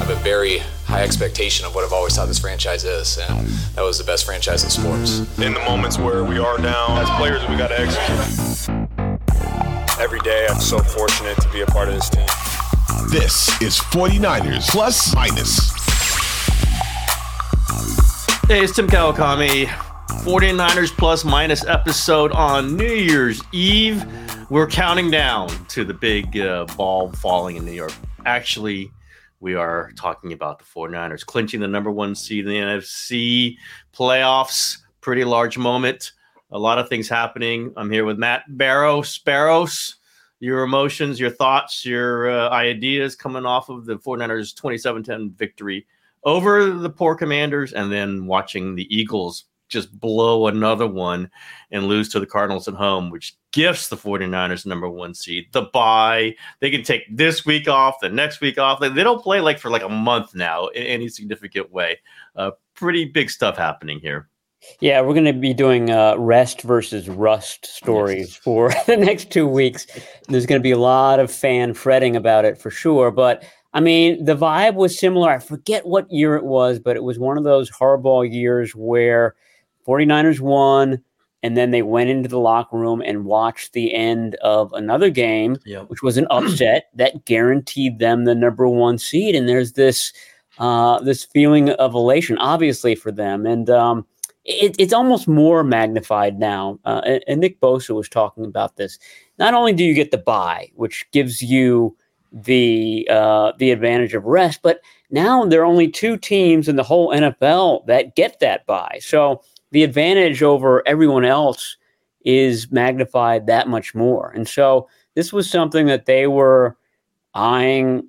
I have a very high expectation of what I've always thought this franchise is, and that was the best franchise in sports. In the moments where we are down, as players, we got to execute. Every day, I'm so fortunate to be a part of this team. This is 49ers Plus Minus. Hey, it's Tim Kawakami. 49ers Plus Minus episode on New Year's Eve. We're counting down to the big uh, ball falling in New York. Actually, we are talking about the 49ers clinching the number one seed in the NFC playoffs. Pretty large moment. A lot of things happening. I'm here with Matt Barrows. Barrows, your emotions, your thoughts, your uh, ideas coming off of the 49ers 27 10 victory over the poor commanders, and then watching the Eagles just blow another one and lose to the Cardinals at home, which gifts the 49ers number one seed. The bye, they can take this week off, the next week off. They, they don't play like for like a month now in any significant way. Uh, pretty big stuff happening here. Yeah, we're going to be doing uh, rest versus rust stories for the next two weeks. There's going to be a lot of fan fretting about it for sure. But I mean, the vibe was similar. I forget what year it was, but it was one of those Harbaugh years where 49ers won and then they went into the locker room and watched the end of another game, yep. which was an upset that guaranteed them the number one seed. And there's this uh, this feeling of elation, obviously for them, and um, it, it's almost more magnified now. Uh, and, and, Nick Bosa was talking about this. Not only do you get the bye, which gives you the uh, the advantage of rest, but now there are only two teams in the whole NFL that get that bye. So the advantage over everyone else is magnified that much more. And so this was something that they were eyeing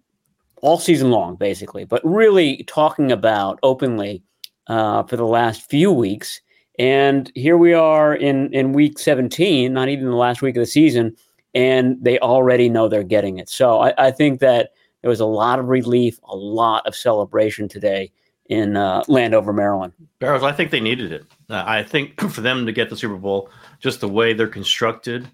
all season long, basically, but really talking about openly uh, for the last few weeks. And here we are in, in week 17, not even the last week of the season, and they already know they're getting it. So I, I think that there was a lot of relief, a lot of celebration today in uh, Landover, Maryland. Barrows, I think they needed it. Uh, I think for them to get the Super Bowl, just the way they're constructed,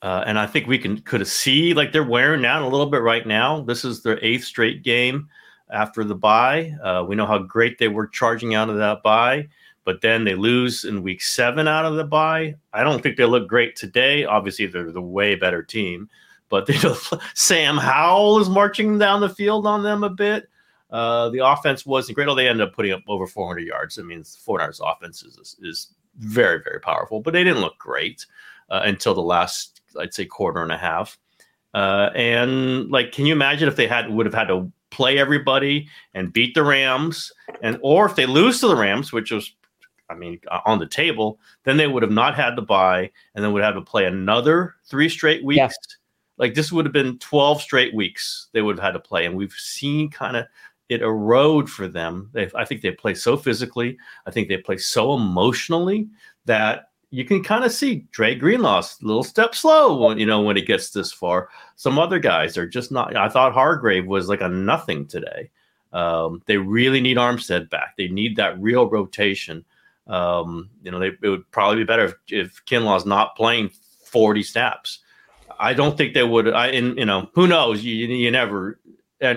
uh, and I think we can could see like they're wearing down a little bit right now. This is their eighth straight game after the bye. Uh, we know how great they were charging out of that bye, but then they lose in week seven out of the bye. I don't think they look great today. Obviously, they're the way better team, but they, Sam Howell is marching down the field on them a bit. Uh, the offense wasn't great. Oh, they ended up putting up over 400 yards. I mean, 49ers offense is, is very, very powerful, but they didn't look great uh, until the last, I'd say, quarter and a half. Uh, and like, can you imagine if they had would have had to play everybody and beat the Rams, and or if they lose to the Rams, which was, I mean, uh, on the table, then they would have not had to buy, and then would have to play another three straight weeks. Yeah. Like this would have been 12 straight weeks they would have had to play, and we've seen kind of it erode for them. They, I think they play so physically. I think they play so emotionally that you can kind of see Dre Greenlaw's little step slow when you know when it gets this far. Some other guys are just not. I thought Hargrave was like a nothing today. Um, they really need Armstead back. They need that real rotation. Um, you know, they, it would probably be better if, if Kinlaw's not playing 40 snaps. I don't think they would. I, and, you know, who knows? You, you never,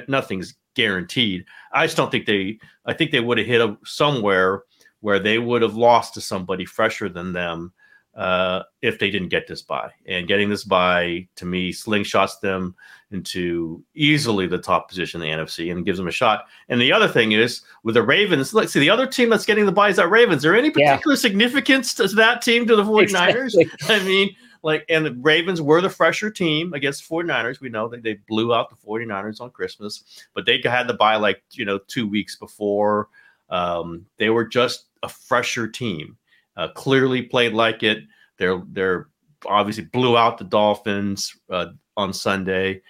nothing's guaranteed. I just don't think they. I think they would have hit a, somewhere where they would have lost to somebody fresher than them uh, if they didn't get this bye. And getting this bye to me slingshots them into easily the top position in the NFC and gives them a shot. And the other thing is with the Ravens, let's see, the other team that's getting the bye is that Ravens. Is there any particular yeah. significance to that team to the 49ers? Exactly. I mean, like and the Ravens were the fresher team against 49ers. We know that they blew out the 49ers on Christmas, but they had the bye like, you know, two weeks before. Um, they were just a fresher team. Uh, clearly played like it. They're they're obviously blew out the Dolphins uh, on Sunday.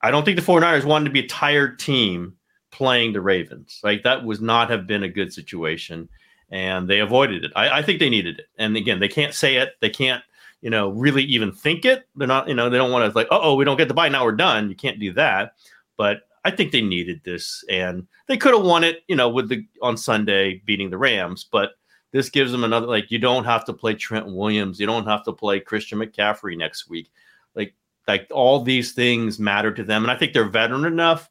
I don't think the 49ers wanted to be a tired team playing the Ravens. Like that was not have been a good situation, and they avoided it. I, I think they needed it. And again, they can't say it. They can't, you know, really even think it. They're not, you know, they don't want to like, oh, we don't get the bye now we're done. You can't do that. But I think they needed this, and they could have won it, you know, with the on Sunday beating the Rams. But this gives them another like you don't have to play Trent Williams, you don't have to play Christian McCaffrey next week. Like like all these things matter to them, and I think they're veteran enough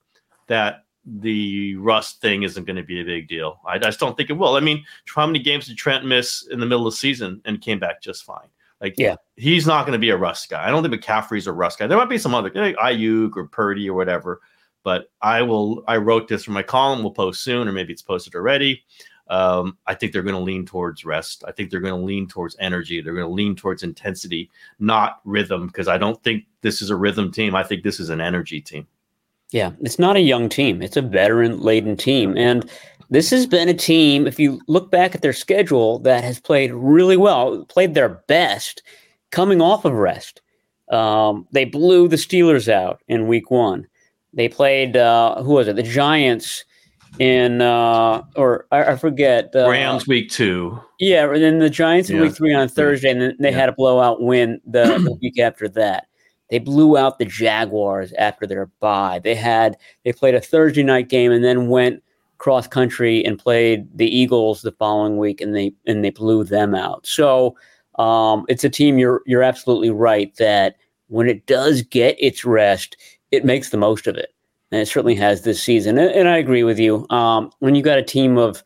that the rust thing isn't going to be a big deal. I, I just don't think it will. I mean, how many games did Trent miss in the middle of the season and came back just fine? Like, yeah, he's not going to be a rust guy. I don't think McCaffrey's a rust guy. There might be some other like Aiyuk or Purdy or whatever, but I will. I wrote this for my column. We'll post soon, or maybe it's posted already. Um, I think they're going to lean towards rest. I think they're going to lean towards energy. They're going to lean towards intensity, not rhythm, because I don't think this is a rhythm team. I think this is an energy team. Yeah, it's not a young team. It's a veteran laden team. And this has been a team, if you look back at their schedule, that has played really well, played their best coming off of rest. Um, they blew the Steelers out in week one. They played, uh, who was it? The Giants in, uh, or I, I forget. Uh, Rams week two. Yeah, and then the Giants in yeah. week three on Thursday, and then they yeah. had a blowout win the, the week after that. They blew out the Jaguars after their bye. They had they played a Thursday night game and then went cross country and played the Eagles the following week and they and they blew them out. So um, it's a team you're you're absolutely right that when it does get its rest, it makes the most of it. And it certainly has this season. And, and I agree with you. Um, when you got a team of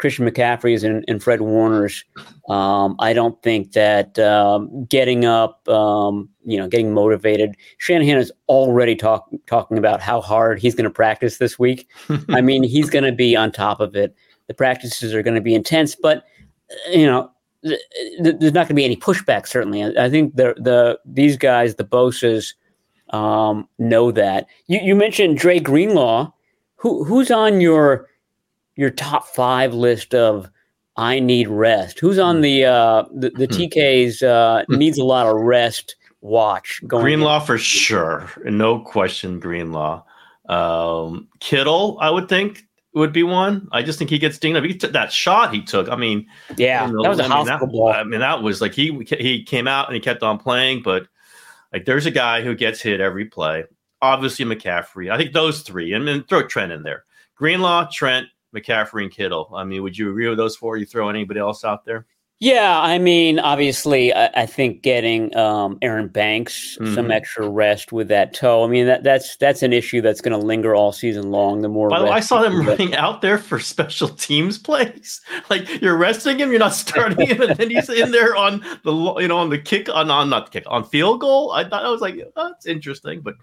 Christian McCaffrey's and, and Fred Warner's. Um, I don't think that um, getting up, um, you know, getting motivated. Shanahan is already talk, talking about how hard he's going to practice this week. I mean, he's going to be on top of it. The practices are going to be intense, but you know, th- th- there's not going to be any pushback. Certainly, I, I think the the these guys, the Bosa's, um, know that. You, you mentioned Dre Greenlaw. Who who's on your your top five list of I need rest? Who's on hmm. the uh, the, the hmm. TK's uh, hmm. needs a lot of rest watch going? Greenlaw in? for sure, no question. Greenlaw, um, Kittle, I would think would be one. I just think he gets dinged up. He took that shot he took. I mean, yeah, you know, that was a I mean, that, ball. I mean, that was like he he came out and he kept on playing, but like there's a guy who gets hit every play. Obviously, McCaffrey. I think those three, and then throw Trent in there. Greenlaw, Trent, McCaffrey and Kittle. I mean, would you agree with those four? You throw anybody else out there? Yeah, I mean, obviously, I, I think getting um, Aaron Banks mm-hmm. some extra rest with that toe. I mean, that that's that's an issue that's going to linger all season long. The more, by the way, I saw them running out there for special teams plays. Like you're resting him, you're not starting him, and then he's in there on the you know on the kick on on not kick on field goal. I thought I was like, oh, that's interesting, but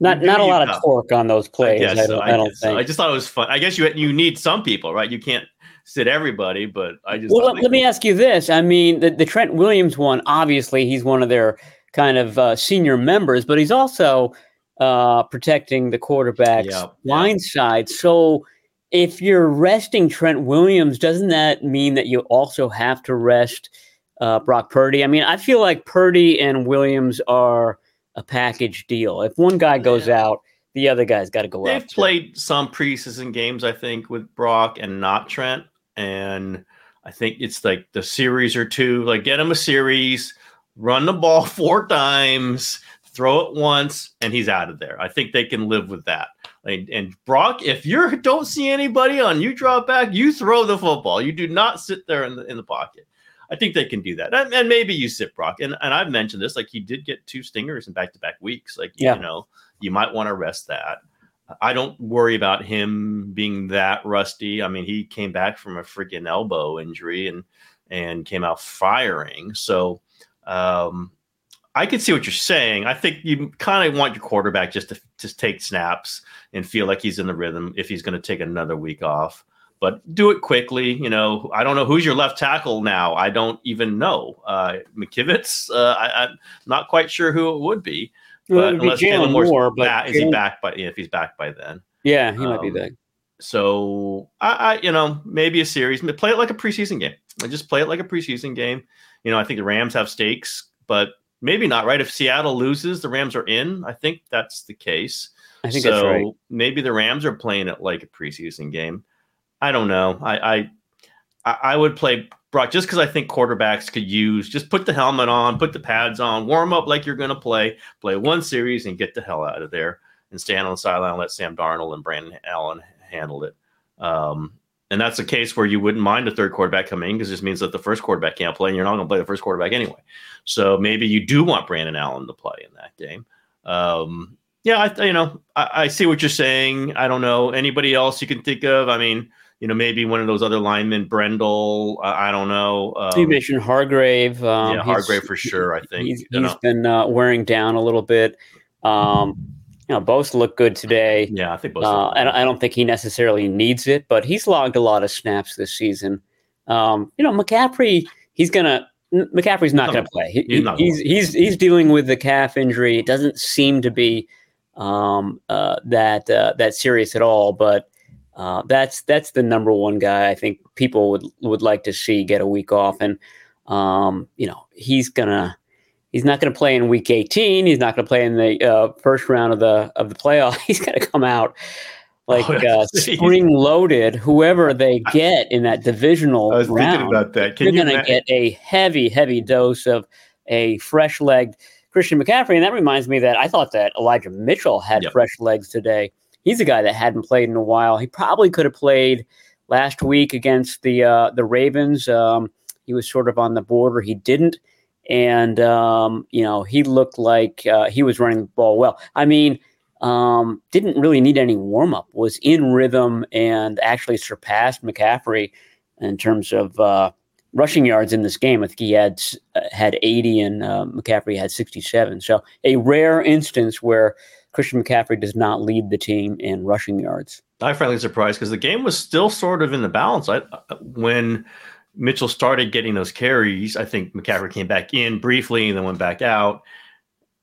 not not a lot of torque on those plays. I, I don't, I, I don't think. So. I just thought it was fun. I guess you you need some people, right? You can't sit everybody, but I just well. Let, let me ask you this. I mean, the, the Trent Williams one. Obviously, he's one of their kind of uh, senior members, but he's also uh, protecting the quarterback's yeah, yeah. side. So. If you're resting Trent Williams, doesn't that mean that you also have to rest uh, Brock Purdy? I mean, I feel like Purdy and Williams are a package deal. If one guy goes yeah. out, the other guy's got to go out. They've played some preseason games, I think, with Brock and not Trent. And I think it's like the series or two, like get him a series, run the ball four times, throw it once, and he's out of there. I think they can live with that. Like, and Brock, if you don't see anybody on you drop back, you throw the football. You do not sit there in the in the pocket. I think they can do that. And, and, maybe you sit Brock. And, and I've mentioned this, like he did get two stingers in back to back weeks. Like, yeah. you know, you might want to rest that. I don't worry about him being that rusty. I mean, he came back from a freaking elbow injury and and came out firing. So um, I can see what you're saying. I think you kind of want your quarterback just to just take snaps and feel like he's in the rhythm if he's going to take another week off but do it quickly. You know, I don't know who's your left tackle now. I don't even know. Uh, McKivitz, uh, I, am not quite sure who it would be. But well, unless Jaylon Moore, but back, is he back by? If he's back by then, yeah, he um, might be um, back. So I, I, you know, maybe a series. Play it like a preseason game. Just play it like a preseason game. You know, I think the Rams have stakes, but maybe not. Right? If Seattle loses, the Rams are in. I think that's the case. I think so that's right. maybe the Rams are playing it like a preseason game. I don't know. I I, I would play Brock just because I think quarterbacks could use just put the helmet on, put the pads on, warm up like you're going to play, play one series, and get the hell out of there and stand on the sideline and let Sam Darnold and Brandon Allen handle it. Um, and that's a case where you wouldn't mind a third quarterback coming in because this means that the first quarterback can't play, and you're not going to play the first quarterback anyway. So maybe you do want Brandon Allen to play in that game. Um, yeah, I, you know, I, I, see what you're saying. I don't know anybody else you can think of. I mean, you know, maybe one of those other linemen, Brendel. I, I don't know. Um, you mentioned Hargrave. Um, yeah, Hargrave for sure. I think he's, he's been uh, wearing down a little bit. Um, you know, both look good today. Yeah, I think both. Uh, I, I don't think he necessarily needs it, but he's logged a lot of snaps this season. Um, you know, McCaffrey, he's gonna. McCaffrey's not going to play. He, he's, he's, he's he's dealing with the calf injury. It doesn't seem to be um, uh, that uh, that serious at all. But uh, that's that's the number one guy I think people would would like to see get a week off, and um, you know he's gonna he's not going to play in week 18. He's not going to play in the uh, first round of the of the playoff. He's going to come out like oh, uh, spring loaded. Whoever they get in that divisional I was round, thinking about that. Can you're going to get a heavy, heavy dose of a fresh legged Christian McCaffrey. And that reminds me that I thought that Elijah Mitchell had yep. fresh legs today. He's a guy that hadn't played in a while. He probably could have played last week against the uh, the Ravens. Um, he was sort of on the border. He didn't and um, you know he looked like uh, he was running the ball well. I mean, um, didn't really need any warm up. Was in rhythm and actually surpassed McCaffrey in terms of uh, rushing yards in this game. I think he had uh, had 80 and uh, McCaffrey had 67. So a rare instance where Christian McCaffrey does not lead the team in rushing yards. I'm frankly surprised because the game was still sort of in the balance. I, uh, when Mitchell started getting those carries. I think McCaffrey came back in briefly and then went back out.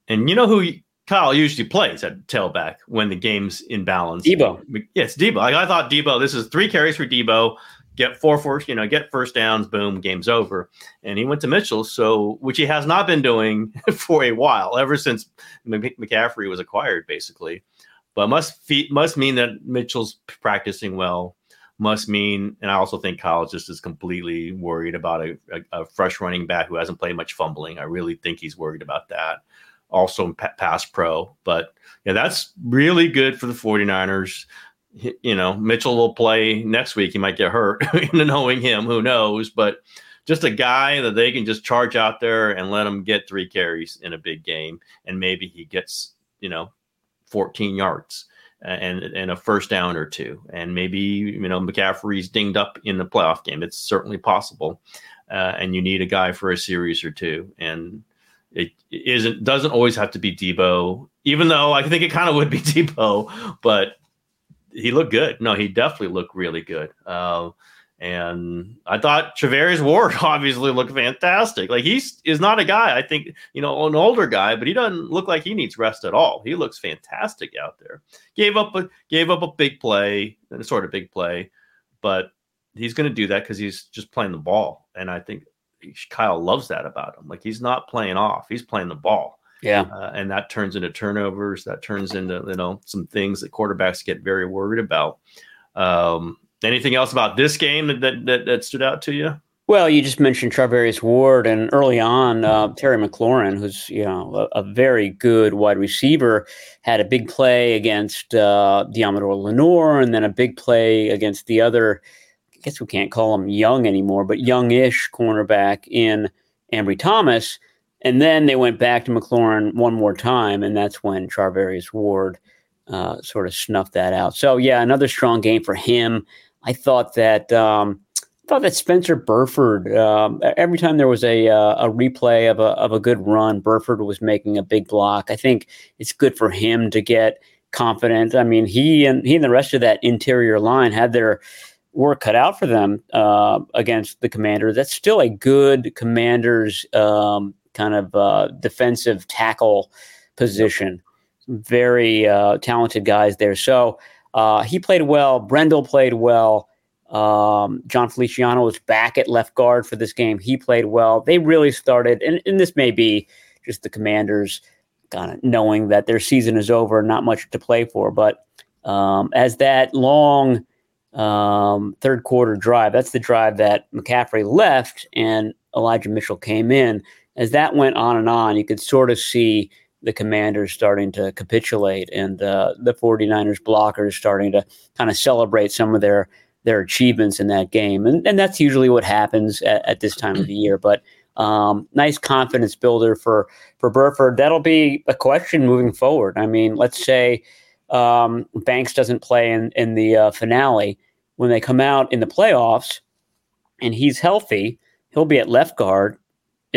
And you know who Kyle usually plays at tailback when the game's in balance? Deebo. Yes, Deebo. Like I thought Deebo, this is three carries for Deebo, get four first, you know, get first downs, boom, game's over. And he went to Mitchell, so which he has not been doing for a while, ever since McCaffrey was acquired, basically. But must fe- must mean that Mitchell's practicing well must mean, and I also think college just is completely worried about a, a, a, fresh running back who hasn't played much fumbling. I really think he's worried about that. Also, in pass pro, but yeah, that's really good for the 49ers. You know, Mitchell will play next week. He might get hurt, knowing him, who knows? But just a guy that they can just charge out there and let him get three carries in a big game, and maybe he gets you know 14 yards and and a first down or two, and maybe you know McCaffrey's dinged up in the playoff game. It's certainly possible, uh, and you need a guy for a series or two, and it isn't doesn't always have to be Deebo, even though I think it kind of would be Deebo, but he looked good. No, he definitely looked really good. Uh, and I thought Charvarius Ward obviously looked fantastic. Like he's is not a guy, I think, you know, an older guy, but he doesn't look like he needs rest at all. He looks fantastic out there. Gave up a gave up a big play, sort of big play, but he's going to do that because he's just playing the ball. And I think Kyle loves that about him. Like he's not playing off; he's playing the ball. Yeah, uh, and that turns into turnovers. That turns into you know some things that quarterbacks get very worried about. Um, Anything else about this game that, that, that stood out to you? Well, you just mentioned Charvarius Ward, and early on, uh, Terry McLaurin, who's you know a, a, very good wide receiver, had a big play against uh, Deommodore Lenoir, and then a big play against the other. I guess we can't call him young anymore, but youngish cornerback in Ambry Thomas. And then they went back to McLaurin one more time, and that's when Charvarius Ward uh, sort of snuffed that out. So yeah, another strong game for him. I thought that um, I thought that Spencer Burford. Um, every time there was a uh, a replay of a of a good run, Burford was making a big block. I think it's good for him to get confident. I mean, he and he and the rest of that interior line had their work cut out for them uh, against the Commanders. That's still a good Commanders um, kind of uh, defensive tackle position. Very uh, talented guys there. So uh, he played well. Brendel played well. Um, Jon Feliciano was back at left guard for this game. He played well. They really started, and, and this may be just the Commanders kind of knowing that their season is over not much to play for. But um, as that long um, third quarter drive, that's the drive that McCaffrey left and Elijah Mitchell came in. As that went on and on, you could sort of see the commanders starting to capitulate and uh, the 49ers blockers starting to kind of celebrate some of their their achievements in that game. And, and that's usually what happens at, at this time of the year. But um, nice confidence builder for for Burford. That'll be a question moving forward. I mean, let's say um, Banks doesn't play in in the uh, finale when they come out in the playoffs, and he's healthy. He'll be at left guard.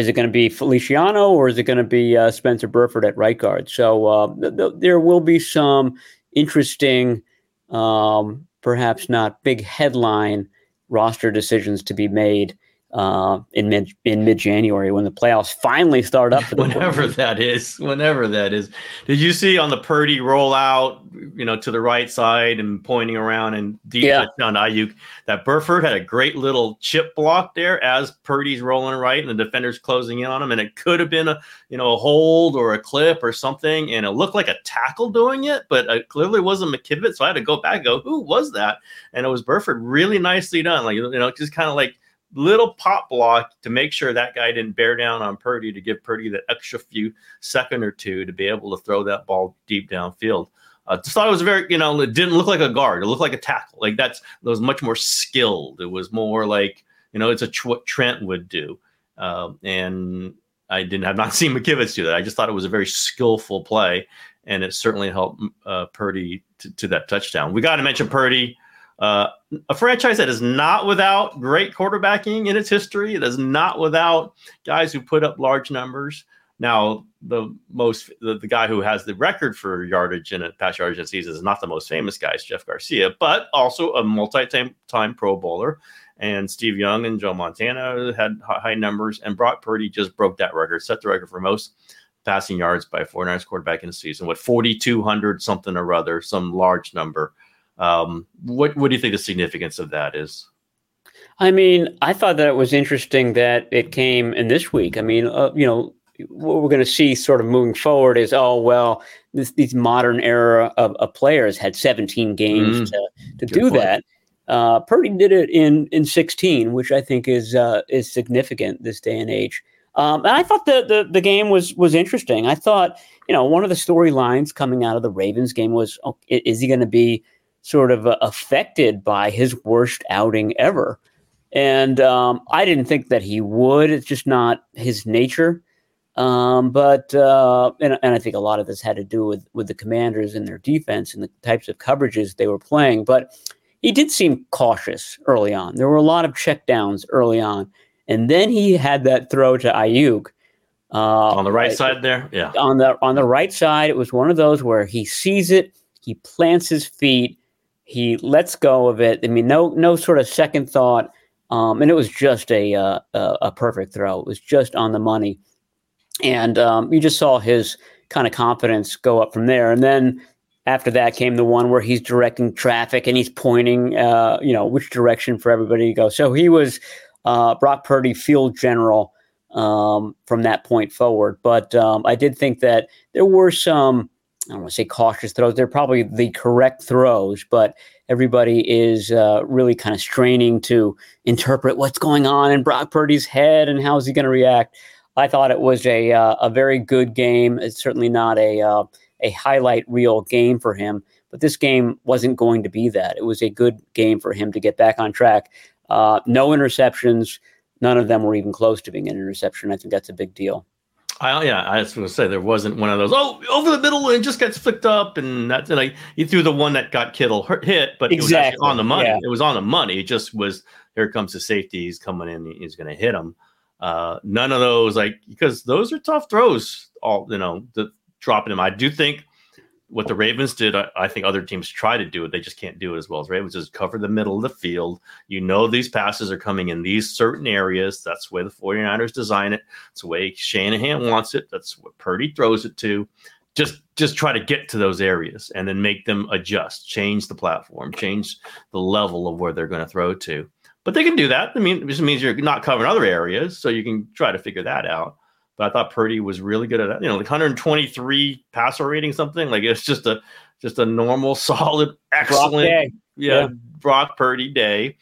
Is it going to be Feliciano or is it going to be uh, Spencer Burford at right guard? So uh, th- th- there will be some interesting, um, perhaps not big headline roster decisions to be made uh, in mid in mid January when the playoffs finally start up. whenever that is, whenever that is. Did you see on the Purdy rollout, you know, to the right side and pointing around and deep yeah. touchdown Aiyuk that Burford had a great little chip block there as Purdy's rolling right and the defender's closing in on him, and it could have been a you know a hold or a clip or something, and it looked like a tackle doing it, but it clearly wasn't McKivitz, so I had to go back and go, who was that? And it was Burford, really nicely done, like you know, just kind of like little pop block to make sure that guy didn't bear down on Purdy to give Purdy that extra few second or two to be able to throw that ball deep downfield. I uh, just thought it was very, you know, it didn't look like a guard. It looked like a tackle. Like that's it was much more skilled. It was more like, you know, it's a tr- what Trent would do. Uh, and I didn't have not seen McKivitz do that. I just thought it was a very skillful play, and it certainly helped uh, Purdy to, to that touchdown. We got to mention Purdy. Uh, a franchise that is not without great quarterbacking in its history. It is not without guys who put up large numbers. Now, the most the, the guy who has the record for yardage in a pass yardage in season is not the most famous guy, it's Jeff Garcia, but also a multi-time time Pro Bowler. And Steve Young and Joe Montana had high numbers, and Brock Purdy just broke that record, set the record for most passing yards by a 49ers quarterback in a season with 4,200 something or other, some large number. Um, what what do you think the significance of that is? I mean, I thought that it was interesting that it came in this week. I mean, uh, you know, what we're going to see sort of moving forward is, oh well, this, these modern era of, of, players had 17 games mm, to, to do point. that. Uh, Purdy did it in in 16, which I think is uh, is significant this day and age. Um, and I thought the, the the game was was interesting. I thought, you know, one of the storylines coming out of the Ravens game was, oh, is he going to be sort of uh, affected by his worst outing ever. And um, I didn't think that he would. It's just not his nature. Um, but uh, and, and I think a lot of this had to do with with the commanders and their defense and the types of coverages they were playing. But he did seem cautious early on. There were a lot of checkdowns early on, and then he had that throw to Aiyuk Uh, on the right side there, yeah. On the on the right side, it was one of those where he sees it, he plants his feet, he lets go of it. I mean, no no sort of second thought. Um, and it was just a, uh, a, perfect throw. It was just on the money, and um, you just saw his kind of confidence go up from there. And then after that came the one where he's directing traffic and he's pointing, uh, you know, which direction for everybody to go. So he was uh, Brock Purdy field general um, from that point forward. But um, I did think that there were some I don't want to say cautious throws. They're probably the correct throws, but everybody is uh, really kind of straining to interpret what's going on in Brock Purdy's head and how is he going to react. I thought it was a uh, a very good game. It's certainly not a uh, a highlight reel game for him, but this game wasn't going to be that. It was a good game for him to get back on track. Uh, no interceptions. None of them were even close to being an interception. I think that's a big deal. I, yeah, I was going to say there wasn't one of those. Oh, over the middle and just gets flicked up, and that's like he threw the one that got Kittle hit, but exactly. it was on the money. Yeah. It was on the money. It just was. Here comes the safety. He's coming in. He's going to hit him. Uh, none of those like because those are tough throws. All you know, the dropping him. I do think what the Ravens did, I, I, think other teams try to do it. They just can't do it as well as Ravens. Just cover the middle of the field. You know these passes are coming in these certain areas. That's the way the 49ers design it. It's the way Shanahan wants it. That's what Purdy throws it to. Just just try to get to those areas and then make them adjust, change the platform, change the level of where they're going to throw to. But they can do that. I mean, it just means you're not covering other areas, so you can try to figure that out but I thought Purdy was really good at that. You know, like 123 passer rating, something like it's just a just a normal, solid, excellent, yeah, yeah, Brock Purdy day.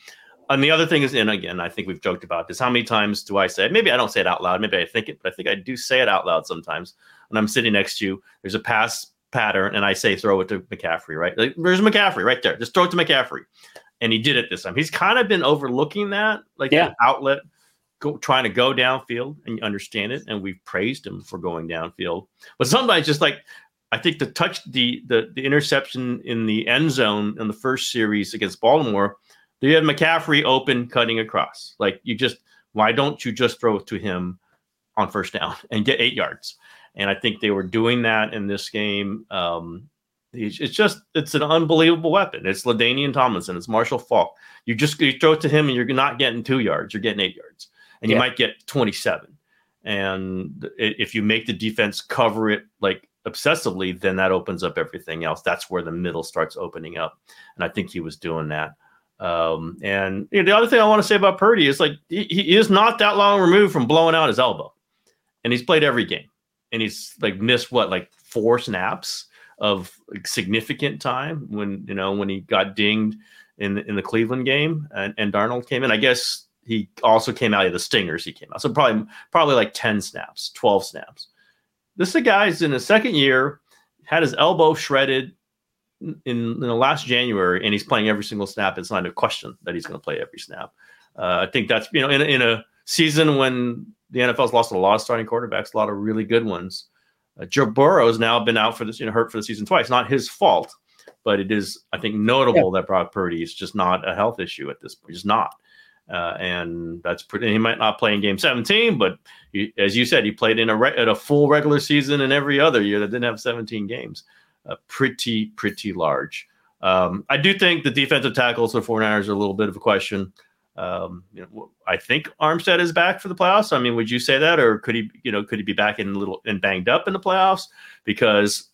And the other thing is, and again, I think we've joked about this. How many times do I say? It? Maybe I don't say it out loud. Maybe I think it, but I think I do say it out loud sometimes. When I'm sitting next to you, there's a pass pattern, and I say throw it to McCaffrey. Right? Like, there's McCaffrey right there. Just throw it to McCaffrey, and he did it this time. He's kind of been overlooking that, like yeah. outlet, go, trying to go downfield and you understand it. And we've praised him for going downfield. But sometimes, just like I think the touch, the the the interception in the end zone in the first series against Baltimore you have McCaffrey open, cutting across. Like you just, why don't you just throw it to him on first down and get eight yards? And I think they were doing that in this game. Um, it's just, it's an unbelievable weapon. It's LaDainian Tomlinson. It's Marshall Faulk. You just you throw it to him and you're not getting two yards. You're getting eight yards, and you yeah. might get 27. And if you make the defense cover it like obsessively, then that opens up everything else. That's where the middle starts opening up. And I think he was doing that. Um, and you know, the other thing I want to say about Purdy is like he, he, is not that long removed from blowing out his elbow, and he's played every game, and he's like missed what like four snaps of significant time when you know when he got dinged in in the Cleveland game, and, and Darnold came in. I guess he also came out of the Stingers. He came out, so probably probably like ten snaps, twelve snaps. This is a guy's in the second year, had his elbow shredded, in, in the last January, and he's playing every single snap. It's not a question that he's going to play every snap. Uh, I think that's you know in, in a season when the NFL's lost a lot of starting quarterbacks, a lot of really good ones. Uh, Joe Burrow has now been out for this, you know, hurt for the season twice. Not his fault, but it is, I think, notable yeah. that Brock Purdy is just not a health issue at this point. He's not. Uh, and that's pretty. He might not play in Game 17, but he, as you said, he played in a re- at a full regular season in every other year that didn't have 17 games uh, pretty, pretty large. Um, I do think the defensive tackles for 49ers are a little bit of a question. Um, you know, I think Armstead is back for the playoffs. I mean, would you say that, or could he, you know, could he be back in little and banged up in the playoffs? Because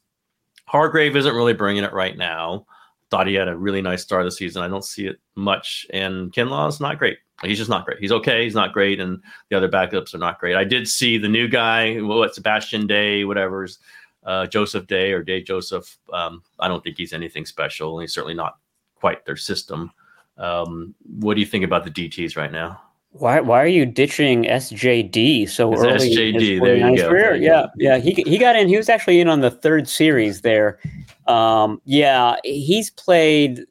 Hargrave isn't really bringing it right now. Thought he had a really nice start of the season. I don't see it much, and Kinlaw's not great. He's just not great. He's okay. He's not great, and the other backups are not great. I did see the new guy, what Sebastian Day, whatever's uh, Joseph Day or Day Joseph. Um, I don't think he's anything special. He's certainly not quite their system. Um, what do you think about the DTs right now? Why why are you ditching SJD so it's early? SJD, there you go. Career? Yeah, yeah. He he got in. He was actually in on the third series there. Um, yeah, he's played.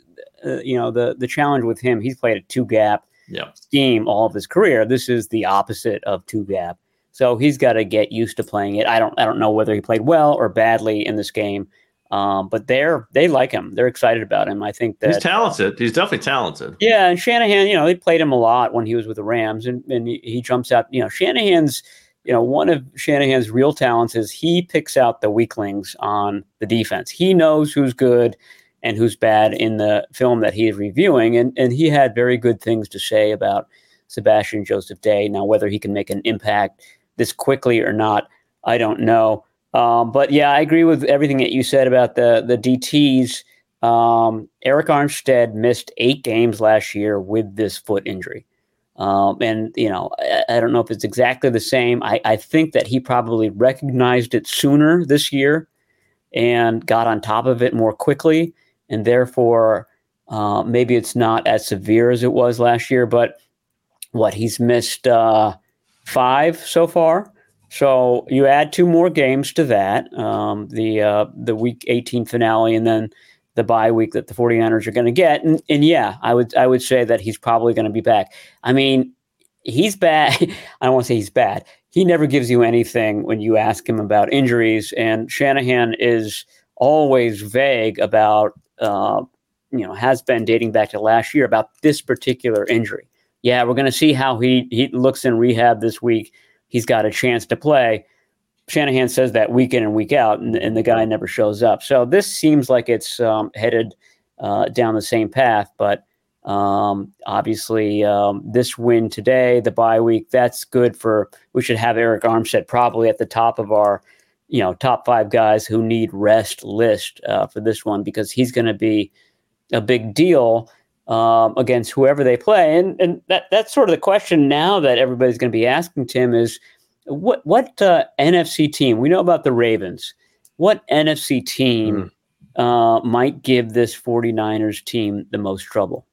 Uh, you know the the challenge with him. He's played a two gap yeah. scheme all of his career. This is the opposite of two gap. So he's got to get used to playing it. I don't I don't know whether he played well or badly in this game. Um, but they're they like him. They're excited about him. I think that he's talented. He's definitely talented. Yeah, and Shanahan, you know, they played him a lot when he was with the Rams, and, and he, he jumps out. You know, Shanahan's, you know, one of Shanahan's real talents is he picks out the weaklings on the defense. He knows who's good and who's bad in the film that he is reviewing, and and he had very good things to say about Sebastian Joseph Day. Now, whether he can make an impact this quickly or not, I don't know. Um, but yeah, I agree with everything that you said about the the DTS. Um, Arik Armstead missed eight games last year with this foot injury. Um, and you know, I, I, don't know if it's exactly the same. I, I think that he probably recognized it sooner this year and got on top of it more quickly, and therefore uh, maybe it's not as severe as it was last year. But what he's missed uh, five so far. So you add two more games to that, um, the uh, the week 18 finale, and then the bye week that the 49ers are going to get. And, and yeah, I would I would say that he's probably going to be back. I mean, he's bad. I don't want to say he's bad. He never gives you anything when you ask him about injuries, and Shanahan is always vague about. Uh, you know, has been dating back to last year about this particular injury yeah, we're going to see how he, he looks in rehab this week. He's got a chance to play. Shanahan says that week in and week out, and, and the guy never shows up. So this seems like it's um, headed uh, down the same path. But um, obviously, um, this win today, the bye week, that's good for. We should have Arik Armstead probably at the top of our, you know, top five guys who need rest list uh, for this one because he's going to be a big deal um, against whoever they play. And and that that's sort of the question now that everybody's going to be asking Tim is What what uh, NFC team? We know about the Ravens. What NFC team mm. uh, might give this 49ers team the most trouble?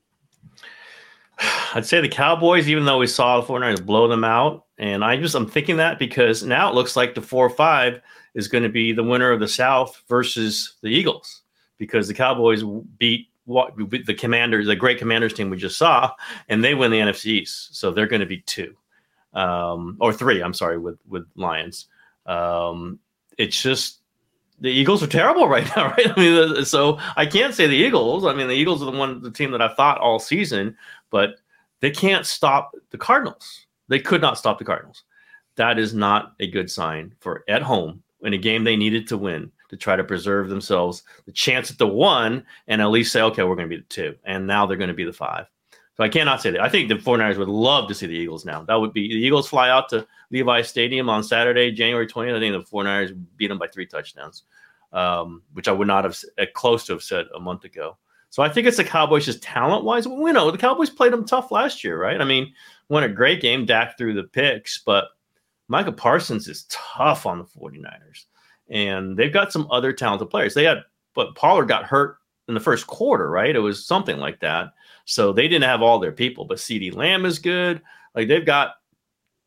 I'd say the Cowboys, even though we saw the 49ers blow them out. And I just I'm thinking that because now it looks like the four or five is going to be the winner of the South versus the Eagles because the Cowboys beat what the Commanders, the great Commanders team we just saw, and they win the NFC East. So they're going to be two um, or three. I'm sorry, with with Lions. Um, it's just the Eagles are terrible right now, right? I mean, so I can't say the Eagles. I mean, the Eagles are the one, the team that I thought all season, but they can't stop the Cardinals. They could not stop the Cardinals. That is not a good sign for at home in a game they needed to win to try to preserve themselves the chance at the one and at least say, okay, we're going to be the two. And now they're going to be the five. So I cannot say that. I think the 49ers would love to see the Eagles now. That would be the Eagles fly out to Levi Stadium on Saturday, January 20th. I think the 49ers beat them by three touchdowns, um, which I would not have uh, close to have said a month ago. So I think it's the Cowboys just talent wise. We know the Cowboys played them tough last year, right? I mean, won a great game. Dak threw the picks, but Micah Parsons is tough on the 49ers and they've got some other talented players. They had, but Pollard got hurt in the first quarter, right? It was something like that. So they didn't have all their people, but CeeDee Lamb is good. Like they've got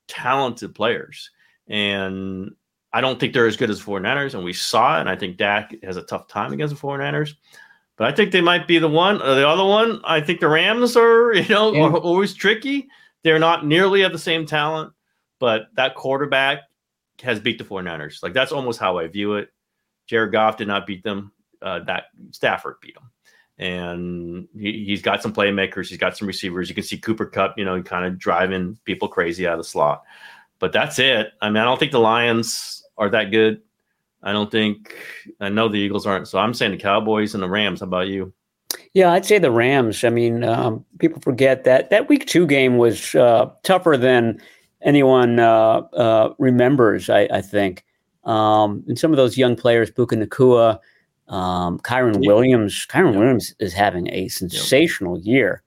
talented players. And I don't think they're as good as 49ers. And we saw it. And I think Dak has a tough time against the 49ers. But I think they might be the one. Uh, the other one, I think the Rams are, you know, yeah. always tricky. They're not nearly of the same talent, but that quarterback has beat the 49ers. Like that's almost how I view it. Jared Goff did not beat them. Uh, that Stafford beat them. And he, has got some playmakers. He's got some receivers. You can see Cooper Kupp, you know, kind of driving people crazy out of the slot. But that's it. I mean, I don't think the Lions are that good. I don't think, I know the Eagles aren't. So I'm saying the Cowboys and the Rams. How about you? Yeah, I'd say the Rams. I mean, um, people forget that that week two game was uh, tougher than anyone uh, uh, remembers, I, I think. Um, and some of those young players, Puka Nacua, um, Kyren yeah. Williams. Kyren yeah. Williams is having a sensational yeah. year.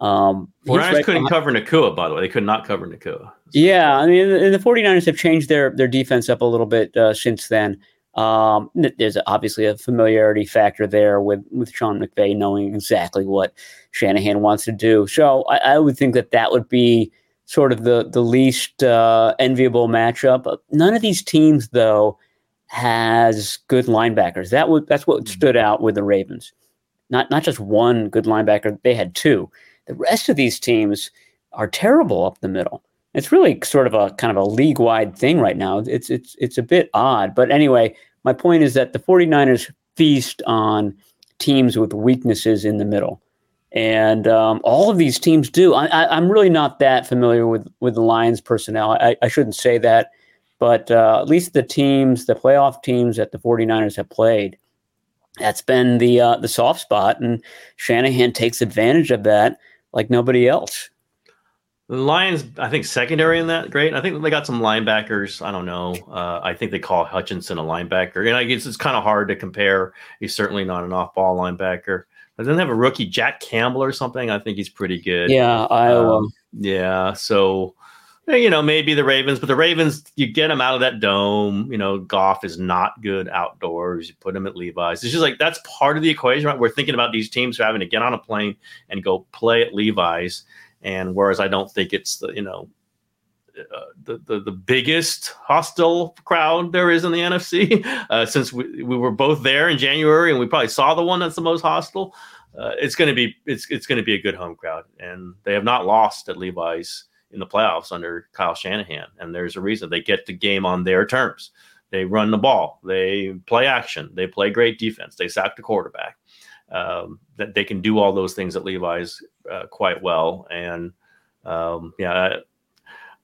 Um, 49ers right couldn't cover Nacua, by the way. They could not cover Nacua. Yeah, I mean, and the 49ers have changed their their defense up a little bit uh, since then. Um, there's obviously a familiarity factor there with with Sean McVay knowing exactly what Shanahan wants to do. So I, I would think that that would be sort of the the least uh, enviable matchup. None of these teams, though, has good linebackers. That would that's what mm-hmm. stood out with the Ravens. Not not just one good linebacker; they had two. The rest of these teams are terrible up the middle. It's really sort of a kind of a league wide thing right now. It's it's it's a bit odd, but anyway, my point is that the 49ers feast on teams with weaknesses in the middle and um, all of these teams do. I, am really not that familiar with with the Lions personnel. I, I shouldn't say that, but uh, at least the teams, the playoff teams that the 49ers have played, that's been the uh, the soft spot, and Shanahan takes advantage of that like nobody else. The Lions, I think, secondary in that great. I think they got some linebackers. I don't know. Uh, I think they call Hutchinson a linebacker, and I guess it's kind of hard to compare. He's certainly not an off-ball linebacker. Doesn't have a rookie Jack Campbell or something. I think he's pretty good. Yeah, Iowa. Um, yeah, so eh, you know maybe the Ravens, but the Ravens you get them out of that dome. You know, Goff is not good outdoors. You put him at Levi's. It's just like that's part of the equation, right? We're thinking about these teams having to get on a plane and go play at Levi's, and whereas I don't think it's the you know the, the, the biggest hostile crowd there is in the NFC. Uh, since we, we were both there in January, and we probably saw the one that's the most hostile. Uh, it's going to be it's it's going to be a good home crowd, and they have not lost at Levi's in the playoffs under Kyle Shanahan, and there's a reason they get the game on their terms. They run the ball, they play action, they play great defense, they sack the quarterback. Um, that they can do all those things at Levi's uh, quite well, and um, yeah,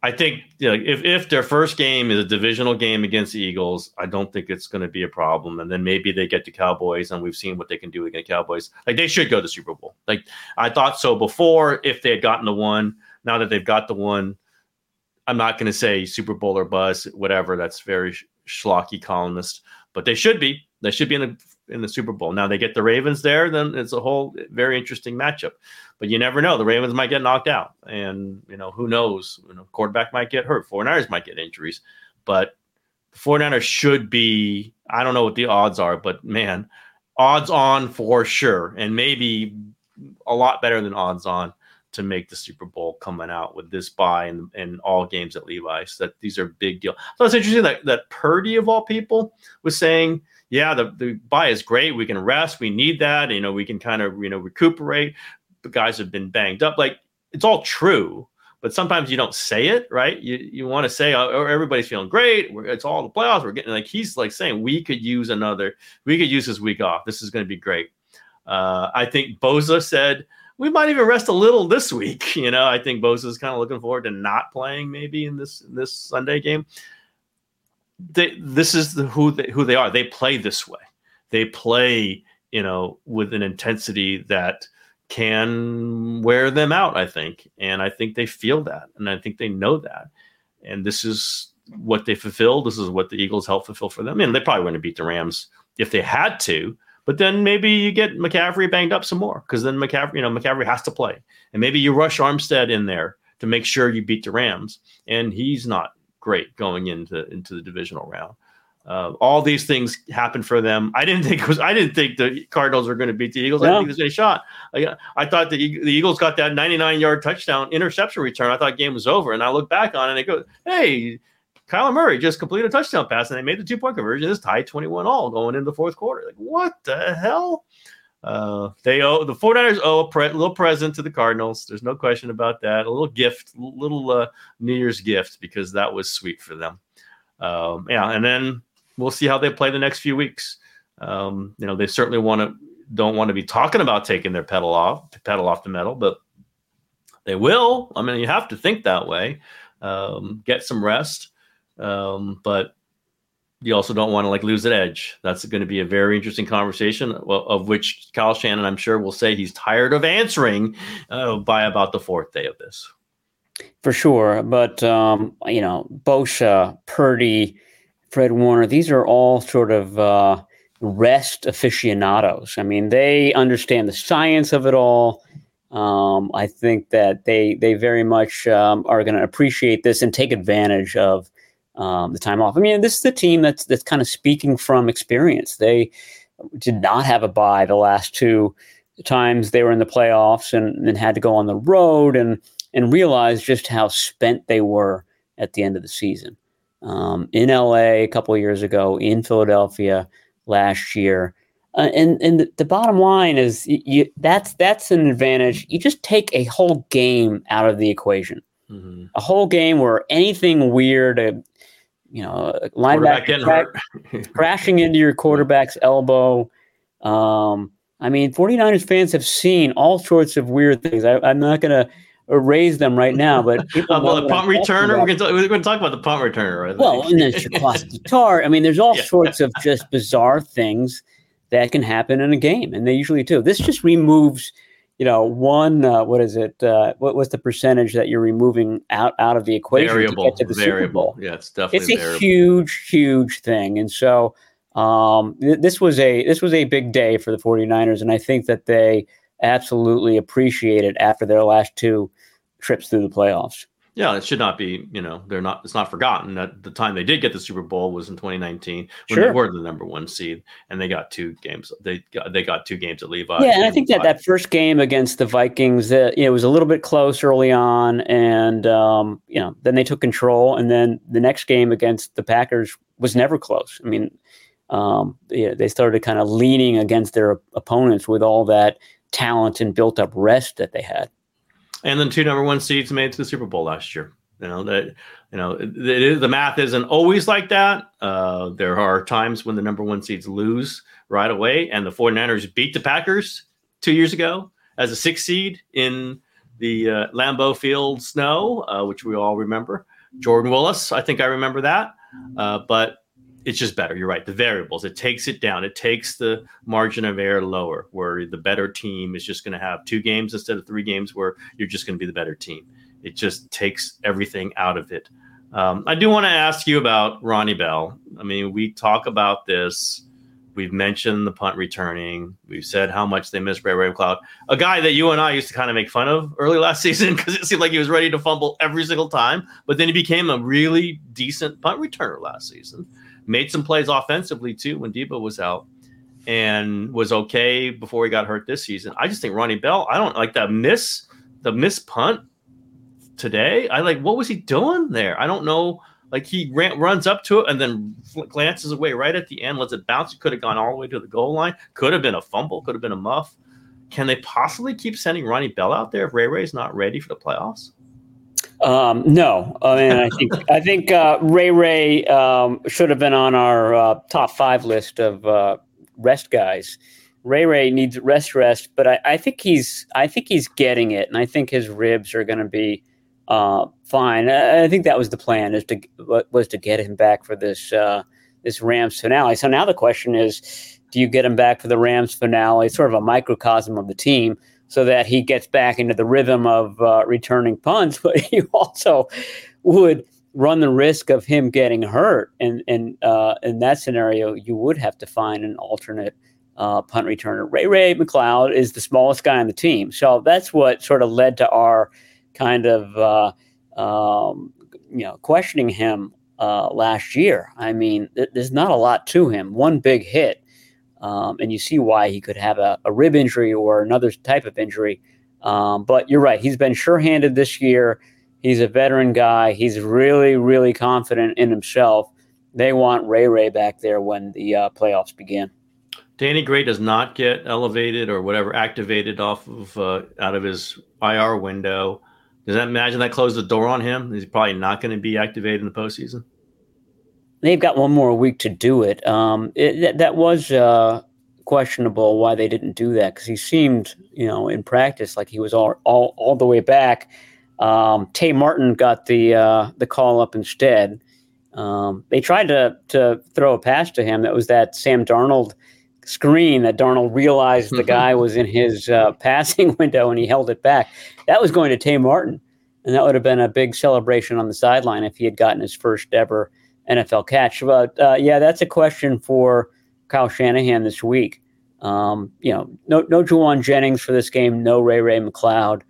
I think you know, if if their first game is a divisional game against the Eagles, I don't think it's going to be a problem. And then maybe they get the Cowboys, and we've seen what they can do against Cowboys. Like they should go to Super Bowl. Like I thought so before. If they had gotten the one, now that they've got the one, I'm not going to say Super Bowl or buzz, whatever. That's very schlocky columnist, but they should be. They should be in the in the Super Bowl. Now they get the Ravens there, then it's a whole very interesting matchup. But you never know. The Ravens might get knocked out. And, you know, who knows? You know, quarterback might get hurt. 49ers might get injuries. But the 49ers should be, I don't know what the odds are, but man, odds on for sure. And maybe a lot better than odds on to make the Super Bowl coming out with this bye and, and all games at Levi's. That these are big deal. So it's interesting that that Purdy of all people was saying, yeah, the, the bye is great. We can rest. We need that. You know, we can kind of, you know, recuperate. The guys have been banged up. Like it's all true, but sometimes you don't say it, right? You you want to say, oh, everybody's feeling great. We're, it's all the playoffs. We're getting like he's like saying we could use another, we could use this week off. This is going to be great. Uh, I think Bosa said we might even rest a little this week. You know, I think Bosa is kind of looking forward to not playing maybe in this in this Sunday game. They, this is the, who they, who they are. They play this way. They play, you know, with an intensity that can wear them out. I think, and I think they feel that, and I think they know that. And this is what they fulfill. This is what the Eagles help fulfill for them. And they probably wouldn't beat the Rams if they had to but then maybe you get McCaffrey banged up some more because then McCaffrey, you know, McCaffrey has to play, and maybe you rush Armstead in there to make sure you beat the Rams, and he's not great going into into the divisional round. Uh, all these things happened for them. I didn't think it was. I didn't think the Cardinals were going to beat the Eagles. No. I didn't think there's any shot. I, I thought the, the Eagles got that 99 yard touchdown interception return. I thought game was over, and I look back on it and I go, "Hey, Kyler Murray just completed a touchdown pass and they made the two point conversion. It's tied 21 all going into the fourth quarter. Like, what the hell? Uh, they owe the 49ers owe a pre- little present to the Cardinals. There's no question about that. A little gift, little uh, New Year's gift because that was sweet for them. Um, yeah, and then we'll see how they play the next few weeks. Um, you know, they certainly want to don't want to be talking about taking their pedal off, pedal off the metal, but they will. I mean, you have to think that way. Um, get some rest. Um, but you also don't want to like lose an edge. That's going to be a very interesting conversation, of which Kyle Shanahan, I'm sure, will say he's tired of answering uh, by about the fourth day of this. For sure, but um, you know, Bosa, Purdy, Fred Warner, these are all sort of uh, rest aficionados. I mean, they understand the science of it all. Um, I think that they they very much um, are going to appreciate this and take advantage of um, the time off. I mean, this is the team that's that's kind of speaking from experience. They did not have a bye the last two times they were in the playoffs and, and had to go on the road and and realize just how spent they were at the end of the season. Um, in LA a couple of years ago, in Philadelphia last year. Uh, and and the, the, bottom line is you, that's that's an advantage. You just take a whole game out of the equation. Mm-hmm. A whole game where anything weird, you know, linebacker cra- crashing into your quarterback's elbow. Um, I mean, 49ers fans have seen all sorts of weird things. I, am not going to erase them right now, but uh, well, the punt returner. We're going to talk about the punt returner, right? Well, and then Jaquiski Tartt. I mean, there's all yeah. sorts of just bizarre things that can happen in a game, and they usually do. This just removes you know, one, uh, what is it? Uh, what was the percentage that you're removing out, out of the equation variable, to get to the variable. Super Bowl? Yeah, it's definitely it's a variable. huge, huge thing. And so um, th- this was a this was a big day for the 49ers, and I think that they absolutely appreciate it after their last two trips through the playoffs. Yeah, it should not be, you know, they're not, it's not forgotten that the time they did get the Super Bowl was in 2019 when sure. they were the number one seed and they got two games. They got, they got two games at Levi. Yeah. And I think that that first game against the Vikings, that, you know, it was a little bit close early on. And, um, you know, then they took control. And then the next game against the Packers was never close. I mean, um, yeah, they started kind of leaning against their opponents with all that talent and built up rest that they had and then two number one seeds made to the Super Bowl last year. You know that you know it, the math isn't always like that. Uh, there are times when the number one seeds lose right away, and the 49ers beat the Packers two years ago as a six seed in the uh, Lambeau Field snow, uh, which we all remember. Jordan Willis, I think I remember that. Uh, but it's just better. You're right. The variables, it takes it down. It takes the margin of error lower, where the better team is just going to have two games instead of three games, where you're just going to be the better team. It just takes everything out of it. Um, I do want to ask you about Ronnie Bell. I mean, we talk about this We've mentioned the punt returning. We've said how much they miss Ray Ray McCloud, a guy that you and I used to kind of make fun of early last season because it seemed like he was ready to fumble every single time. But then he became a really decent punt returner last season. Made some plays offensively too when Deebo was out, and was okay before he got hurt this season. I just think Ronnie Bell. I don't like that miss, the miss punt today. I like what was he doing there? I don't know like he ran, runs up to it and then glances away right at the end, lets it bounce. It could have gone all the way to the goal line. Could have been a fumble. Could have been a muff. Can they possibly keep sending Ronnie Bell out there if Ray Ray's not ready for the playoffs? Um, no, I mean I think I think uh, Ray Ray um, should have been on our uh, top five list of uh, rest guys. Ray Ray needs rest, rest, but I, I think he's I think he's getting it, and I think his ribs are going to be uh, fine. I, I, think that was the plan is to was to get him back for this uh, this Rams finale. So now the question is, do you get him back for the Rams finale? It's sort of a microcosm of the team, so that he gets back into the rhythm of uh, returning punts. But you also would run the risk of him getting hurt, and and uh, in that scenario, you would have to find an alternate. Uh, punt returner. Ray Ray McCloud is the smallest guy on the team. So that's what sort of led to our kind of uh, um, you know questioning him uh, last year. I mean, th- there's not a lot to him. One big hit, um, and you see why he could have a, a rib injury or another type of injury. Um, but you're right; he's been sure-handed this year. He's a veteran guy. He's really, really confident in himself. They want Ray Ray back there when the uh, playoffs begin. Danny Gray does not get elevated or whatever activated off of uh, out of his IR window. Does that imagine that closed the door on him? He's probably not going to be activated in the postseason. They've got one more week to do it. Um, it that, that was uh, questionable why they didn't do that because he seemed, you know, in practice like he was all all, all the way back. Um, Tay Martin got the uh, the call up instead. Um, they tried to to throw a pass to him. That was that Sam Darnold screen that Darnold realized the guy was in his uh, passing window and he held it back. That was going to Tay Martin, and that would have been a big celebration on the sideline if he had gotten his first ever NFL catch. But uh, yeah, that's a question for Kyle Shanahan this week. Um, you know, no no Jauan Jennings for this game, no Ray Ray McCloud.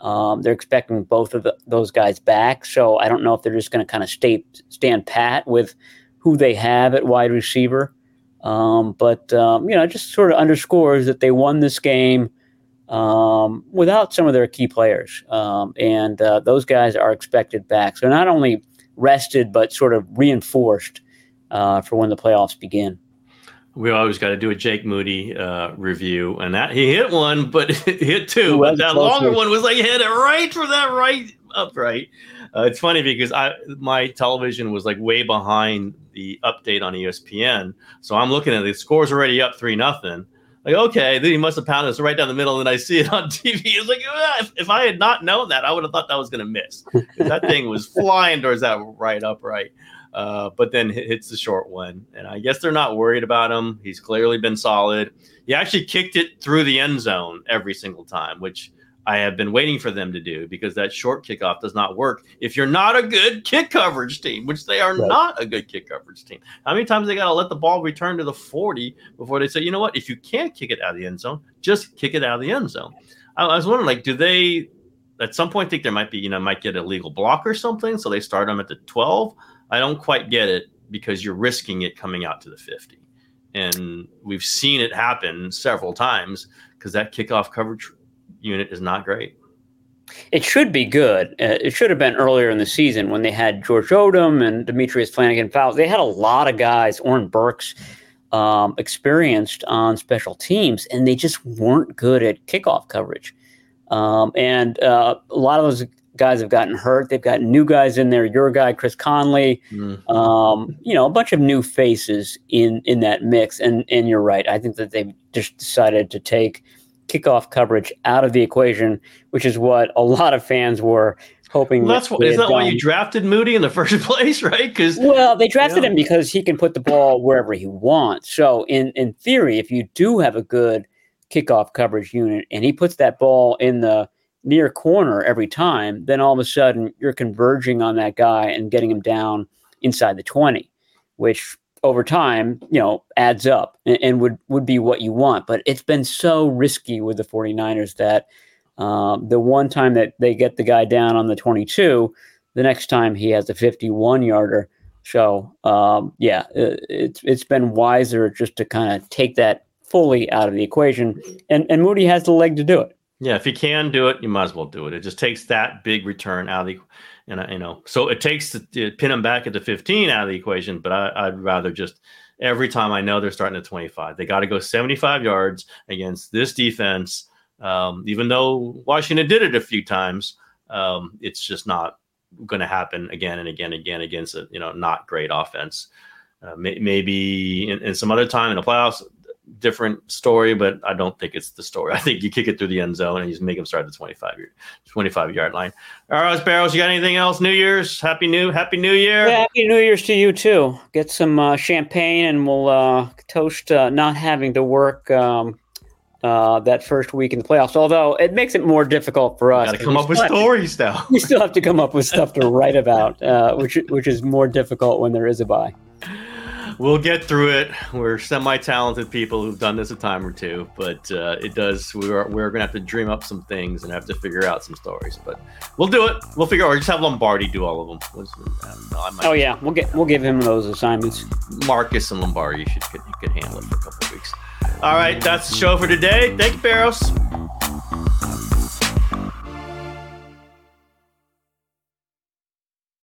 Um, they're expecting both of the, those guys back, so I don't know if they're just going to kind of stay stand pat with who they have at wide receiver. Um, but um, you know, it just sort of underscores that they won this game um, without some of their key players, um, and uh, those guys are expected back. So not only rested, but sort of reinforced uh, for when the playoffs begin. We always got to do a Jake Moody uh, review, and that he hit one, but hit two. But that longer one was like hit it right for that right upright. Uh, it's funny because I my television was like way behind the update on ESPN, so I'm looking at the scores already up three nothing. Like okay, then he must have pounded us right down the middle, and I see it on TV. It's like if, if, I had not known that, I would have thought that was going to miss. that thing was flying towards that right upright. Uh, but then hits the short one. And I guess they're not worried about him. He's clearly been solid. He actually kicked it through the end zone every single time, which I have been waiting for them to do because that short kickoff does not work if you're not a good kick coverage team, which they are right. not a good kick coverage team. How many times they got to let the ball return to the 40 before they say, you know what, if you can't kick it out of the end zone, just kick it out of the end zone. I, I was wondering, like, do they at some point think there might be, you know, might get a legal block or something, so they start them at the 12? I don't quite get it because you're risking it coming out to the 50. And we've seen it happen several times because that kickoff coverage unit is not great. It should be good. Uh, it should have been earlier in the season when they had George Odom and Demetrius Flannigan Fowles. They had a lot of guys, Oren Burks, um, experienced on special teams, and they just weren't good at kickoff coverage. Um, and uh, a lot of those guys have gotten hurt. They've got new guys in there. Your guy, Chris Conley. Mm-hmm. Um, you know, a bunch of new faces in in that mix. And and you're right. I think that they just decided to take – kickoff coverage out of the equation, which is what a lot of fans were hoping. Well, that's that is that done. why you drafted Moody in the first place, right? Because well, they drafted him because he can put the ball wherever he wants. So in in theory, if you do have a good kickoff coverage unit and he puts that ball in the near corner every time, then all of a sudden you're converging on that guy and getting him down inside the 20, which over time, you know, adds up and, and, would would be what you want. But it's been so risky with the 49ers that um, the one time that they get the guy down on the 22, the next time he has a 51 yarder. So um, yeah, it, it's it's been wiser just to kind of take that fully out of the equation, and and Moody has the leg to do it. Yeah, if you can do it, you might as well do it. It just takes that big return out of the, and you know, so it takes to, pin them back at the 15 out of the equation. But I, would rather just every time I know they're starting at 25, they got to go 75 yards against this defense. Um, even though Washington did it a few times, um, it's just not going to happen again and again and again against a you know not great offense. Uh, may, maybe in, in, some other time in the playoffs, different story, but I don't think it's the story. I think you kick it through the end zone and you just make them start at the 25 yard, 25 yard line. All right, Barrows, you got anything else? New Year's, happy new, happy New Year. Yeah, happy New Year's to you too. Get some uh, champagne and we'll uh, toast uh, not having to work. Um, uh, that first week in the playoffs, although it makes it more difficult for us. Got to come up with stories to, now. we still have to come up with stuff to write about, uh, which which is more difficult when there is a bye we'll get through it. We're semi-talented people who've done this a time or two, but uh, it does. We're we're gonna have to dream up some things and have to figure out some stories. But we'll do it. We'll figure. Or just have Lombardi do all of them. oh yeah, we'll get we'll give him those assignments. Marcus and Lombardi should could, could handle it for a couple of weeks. All right, that's the show for today. Thank you, Barrows.